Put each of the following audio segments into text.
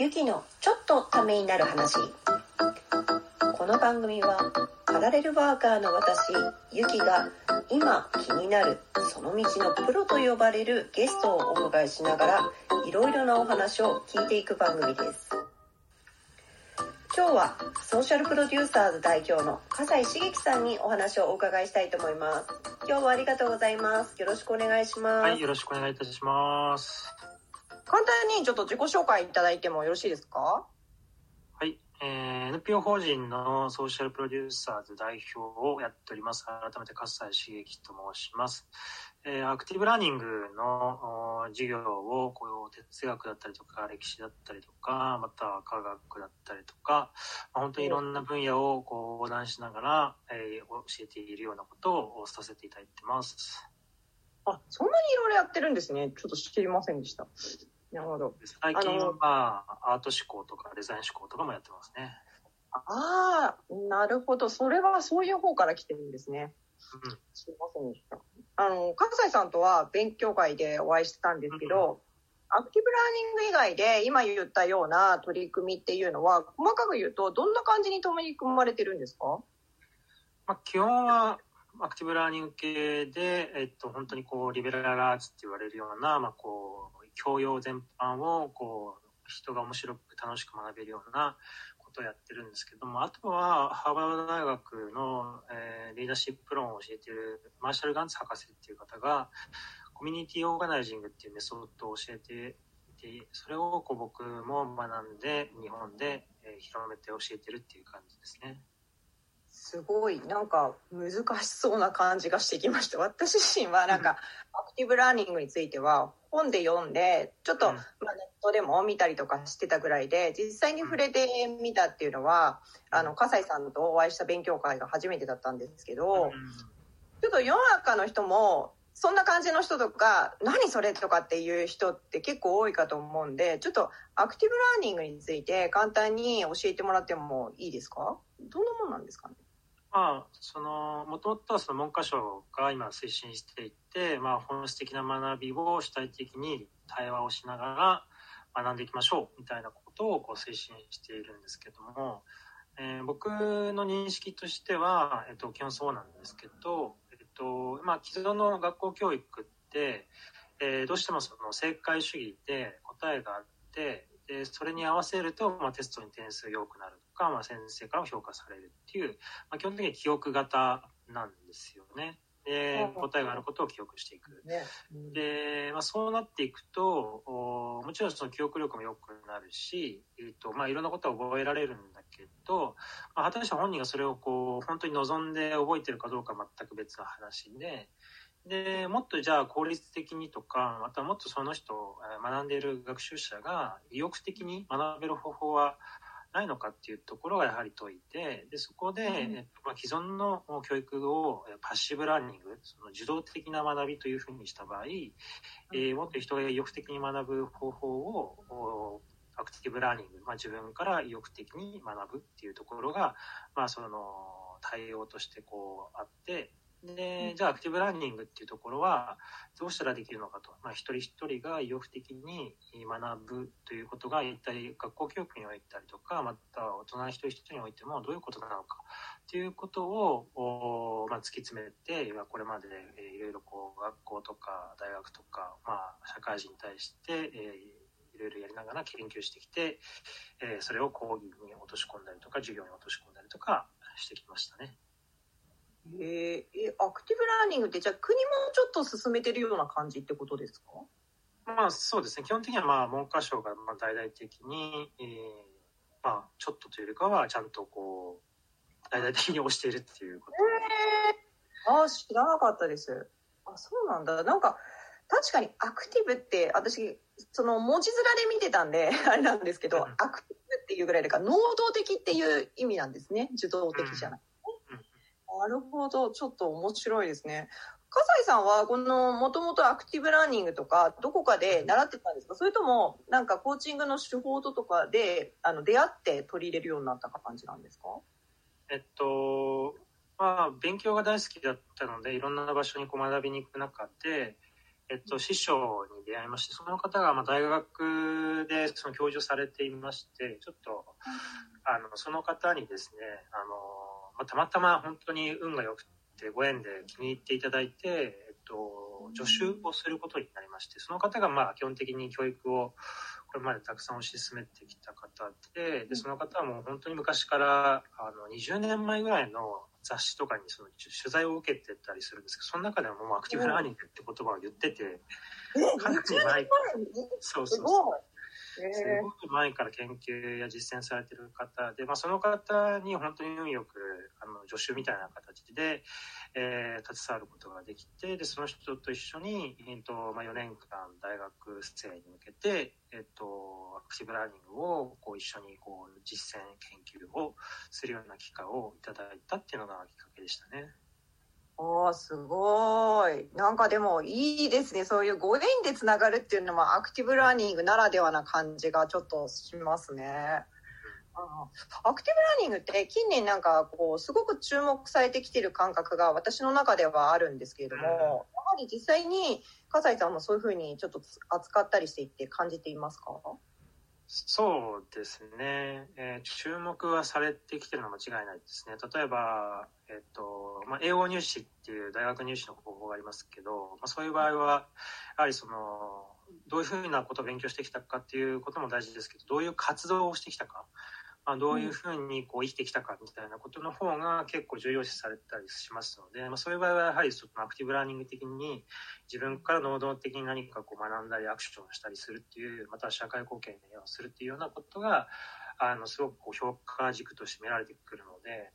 ゆきのちょっとためになる話。この番組はパラレルワーカーの私ゆきが今気になるその道のプロと呼ばれるゲストをお迎えしながらいろいろなお話を聞いていく番組です。今日はソーシャルプロデューサーズ代表の笠井茂樹さんにお話をお伺いしたいと思います。今日はありがとうございます。よろしくお願いします。はいよろしくお願いいたします。簡単にちょっと自己紹介いただいてもよろしいですか？はい、えー、NPO 法人のソーシャルプロデューサーズ代表をやっております。改めて笠井茂樹と申します、えー、アクティブラーニングの授業をこう哲学だったりとか歴史だったりとかまたは科学だったりとか、まあ、本当にいろんな分野をこう横断しながら、えー、教えているようなことをさせていただいてます。あそんなにいろいろやってるんですね。ちょっと知りませんでしたなるほど。最近は、まあ、アート思考とかデザイン思考とかもやってますね。ああ、なるほど。それはそういう方から来てるんですね。うん、すいませんでした。あの、関西さんとは勉強会でお会いしたんですけど、うん、アクティブラーニング以外で今言ったような取り組みっていうのは、細かく言うとどんな感じに取り組まれてるんですか？まあ、基本はアクティブラーニング系で、えっと、本当にこう、リベラルアーツって言われるような、まあ、こう、教養全般をこう人が面白く楽しく学べるようなことをやってるんですけどもあとはハーバード大学の、えー、リーダーシップ論を教えてるマーシャル・ガンツ博士っていう方がコミュニティオーガナイジングっていうメソッドを教えていてそれをこう僕も学んで日本で、えー、広めて教えてるっていう感じですね。すごいなんか難しそうな感じがしてきました。私自身はなんかアクティブラーニングについては本で読んでちょっと、まあ、ネットでも見たりとかしてたぐらいで実際に触れてみたっていうのはあの笠井さんとお会いした勉強会が初めてだったんですけどちょっと世の中の人もそんな感じの人とか何それとかっていう人って結構多いかと思うんでちょっとアクティブラーニングについて簡単に教えてもらってもいいですか？どんなもんなんですかね？まあ、その、もともとはその文科省が今推進していて、まあ、本質的な学びを主体的に対話をしながら学んでいきましょうみたいなことをこう推進しているんですけども、えー、僕の認識としては、えっと、基本そうなんですけど、えっと、まあ、既存の学校教育って、えー、どうしてもその正解主義で答えがあって、でそれに合わせると、まあ、テストに点数良くなるか、まあ、先生から評価されるっていう、まあ、基本的に記憶型なんですよね。で答えがあることを記憶していく。ねうん、で、まあ、そうなっていくとおもちろんその記憶力も良くなるし、えーとまあ、いろんなことは覚えられるんだけど、まあ、果たして本人がそれをこう本当に望んで覚えてるかどうか全く別の話で。でもっとじゃあ効率的にとかまたもっとその人学んでいる学習者が意欲的に学べる方法はないのかっていうところがやはり問いででそこで、うん、えっとまあ、既存の教育をパッシブラーニングその受動的な学びというふうにした場合、うん、えー、もっと人が意欲的に学ぶ方法をアクティブラーニング、まあ、自分から意欲的に学ぶっていうところが、まあ、その対応としてこうあってで、じゃあアクティブラーニングっていうところはどうしたらできるのかと。まあ、一人一人が意欲的に学ぶということが一体学校教育においたりとか、また大人一人一人においてもどういうことなのかっていうことを、まあ、突き詰めて、これまでいろいろこう学校とか大学とか、まあ、社会人に対して、えー、いろいろやりながら研究してきて、えー、それを講義に落とし込んだりとか、授業に落とし込んだりとかしてきましたね。えー、アクティブラーニングってじゃあ国もちょっと進めてるような感じってことですか？まあそうですね。基本的にはまあ文科省がまあ大々的に、えー、まあちょっとというよりかはちゃんとこう大々的に推しているっていうこと。えー、ああ知らなかったです。あそうなんだ。なんか確かにアクティブって私その文字面で見てたんで あれなんですけど、アクティブっていうぐらいだから能動的っていう意味なんですね。受動的じゃない、なるほど。ちょっと面白いですね。笠井さんは、この、もともとアクティブラーニングとか、どこかで習ってたんですか？それとも、なんかコーチングの手法とかで、あの、出会って取り入れるようになった感じなんですか？えっと、まあ、勉強が大好きだったので、いろんな場所にこう学びに行く中で、えっと、師匠に出会いましてその方がまあ大学でその教授されていましてちょっとあのその方にですねあの、まあ、たまたま本当に運が良くてご縁で気に入っていただいて、えっと、助手をすることになりましてその方がまあ基本的に教育をこれまでたくさん推し進めてきた方ででその方はもう本当に昔からあの20年前ぐらいの雑誌とかにその取材を受けてたりするんですけどその中でももうアクティブラーニングって言葉を言っててかなり前そうそうそうすごい前から研究や実践されてる方で、まあ、その方に本当に運よくあの助手みたいな形で、えー、携わることができてでその人と一緒に、えーとまあ、4年間大学生に向けて、えーと、アクティブラーニングをこう一緒にこう実践研究をするような機会をいただいたっていうのがきっかけでしたね。おーすごい。なんかでもいいですね。そういうご縁でつながるっていうのもアクティブラーニングならではな感じがちょっとしますね。アクティブラーニングって近年なんかこうすごく注目されてきてる感覚が私の中ではあるんですけれども、やはり実際に笠井さんもそういうふうにちょっと扱ったりしていって感じていますか？そうですね、えー、注目はされてきてるのは間違いないですね。例えば、えっ、と、まあ、英語入試っていう大学入試の方法がありますけど、まあ、そういう場合は、やはりその、どういうふうなことを勉強してきたかっていうことも大事ですけど、どういう活動をしてきたか。まあ、どういうふうにこう生きてきたかみたいなことの方が結構重要視されたりしますので、まあ、そういう場合はやはりそのアクティブラーニング的に自分から能動的に何かこう学んだりアクションをしたりするっていうまた社会貢献をするっていうようなことがあのすごくこう評価軸として見られてくるので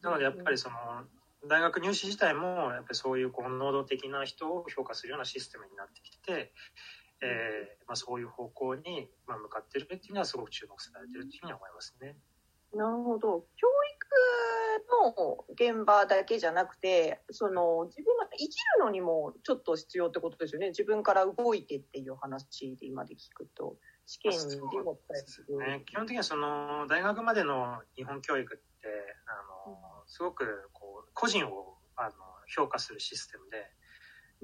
なのでやっぱりその大学入試自体もやっぱりそういうこう能動的な人を評価するようなシステムになってきてえーまあ、そういう方向に、まあ、向かってるっていうのはすごく注目されてるっていうふうに思いますね。なるほど。教育の現場だけじゃなくて、その自分が生きるのにもちょっと必要ってことですよね。自分から動いてっていう話で今で聞くと、試験にもする、ね。基本的にはその大学までの日本教育って、あの、すごくこう個人をあの評価するシステムで、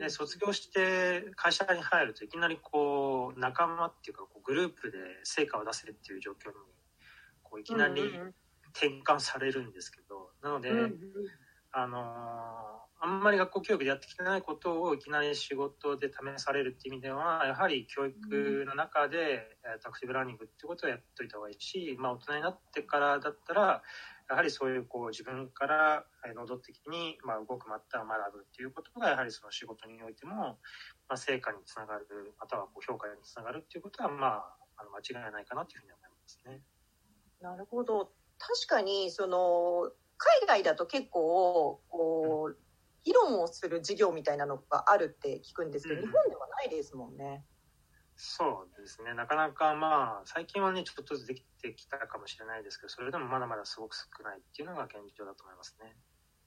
で卒業して会社に入るといきなりこう仲間っていうかこうグループで成果を出せるっていう状況にこういきなり転換されるんですけどなので、あのあんまり学校教育でやってきてないことをいきなり仕事で試されるっていう意味ではやはり教育の中でタクティブラーニングっていうことをやっといた方がいいし、まあ、大人になってからだったらやはりそういうこう自分から能動的にまあ動くまた学ぶっていうことがやはりその仕事においてもまあ成果につながるまたはこう評価につながるっていうことはまああの間違いないかなというふうに思いますね。なるほど確かにその海外だと結構こう、議論をする授業みたいなのがあるって聞くんですけど、うん、日本ではないですもんね。そうですね。なかなかまあ、最近はね、ちょっとずつできてきたかもしれないですけど、それでもまだまだすごく少ないっていうのが現状だと思いますね。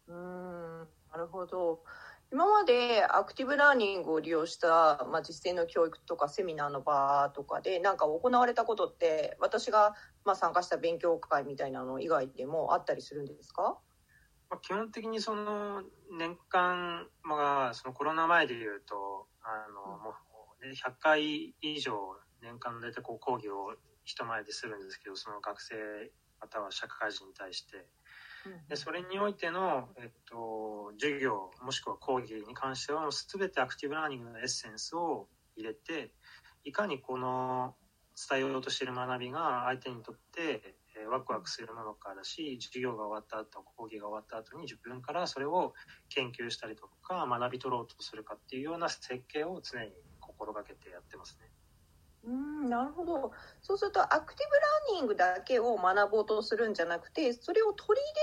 うん、なるほど。今までアクティブラーニングを利用した、まあ、実践の教育とかセミナーの場とかでなんか行われたことって私がまあ参加した勉強会みたいなの以外でもあったりするんですか？まあ、基本的にその年間、まあ、そのコロナ前でいうとあの、もう100回以上年間大体こう講義を人前でするんですけどその学生または社会人に対して。でそれにおいての、えっと、授業もしくは講義に関しては全てアクティブラーニングのエッセンスを入れていかにこの伝えようとしている学びが相手にとってワクワクするものかだし授業が終わった後講義が終わった後に自分からそれを研究したりとか学び取ろうとするかっていうような設計を常に心がけてやってますね。うんなるほど。そうするとアクティブラーニングだけを学ぼうとするんじゃなくてそれを取り入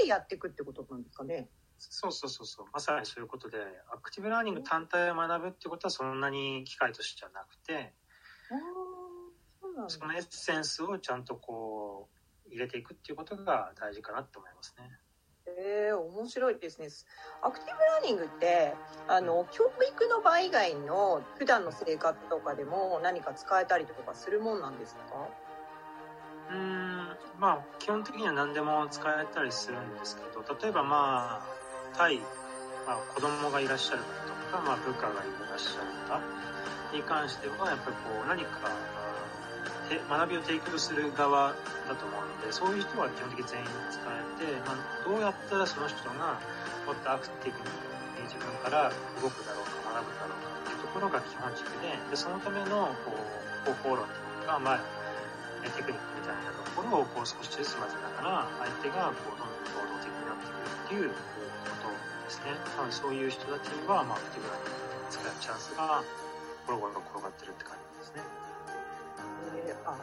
れてやっていくってことなんですかね。そうそうそうそう。まさにそういうことでアクティブラーニング単体を学ぶってことはそんなに機会としてはなくてそのエッセンスをちゃんとこう入れていくっていうことが大事かなって思いますね。えー、面白いですね。アクティブラーニングってあの教育の場以外の普段の生活とかでも何か使えたりとかするもんなんですか？うんまあ基本的には何でも使えたりするんですけど例えばまあ対、まあ、子供がいらっしゃる方とか、まあ、部下がいらっしゃる方に関してはやっぱりこう何か学びを提供する側だと思うのでそういう人は基本的に全員使えて、まあ、どうやったらその人がもっとアクティブに自分から動くだろうか学ぶだろうかっていうところが基本軸ででそのためのこう方法論というか、まあ、テクニックみたいなところをこう少しずつ混ぜながら相手がこうどんどん行動的になってくるっていうことですね。なのでそういう人たちは、まあ、アクティブな使えるチャンスがゴロゴロ転がってるって感じですね。えー、あ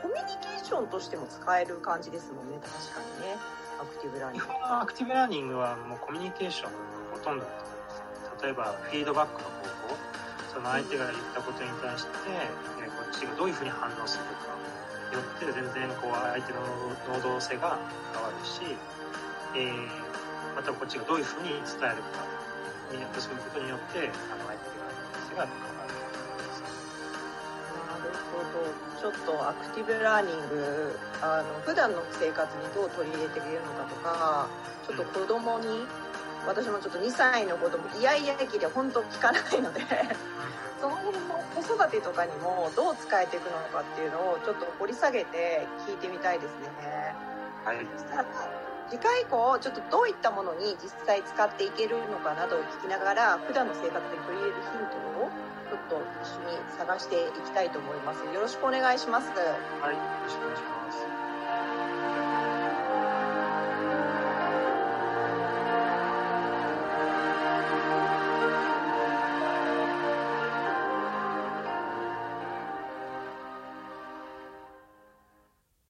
コミュニケーションとしても使える感じですもんね。確かにね。アクティブラーニング。アクティブラーニングはもうコミュニケーションほとんどだと思います例えばフィードバックの方法。その相手が言ったことに対して、えこっちがどういうふうに反応するか。によって全然こう相手の能動性が変わるし、えー、またこっちがどういうふうに伝えるか。によってそういうことによってあの相手の能動性が変わるアクティブラーニングあの普段の生活にどう取り入れていけるのかとかちょっと子供に私もちょっと2歳の子供イヤイヤ期で本当聞かないのでその辺の子育てとかにもどう使えていくのかっていうのをちょっと掘り下げて聞いてみたいですね。はい、次回以降ちょっとどういったものに実際使っていけるのかなどを聞きながら普段の生活で取り入れるヒントをちょっと一緒に探していきたいと思います。よろしくお願いします。はい、よろしくお願いします。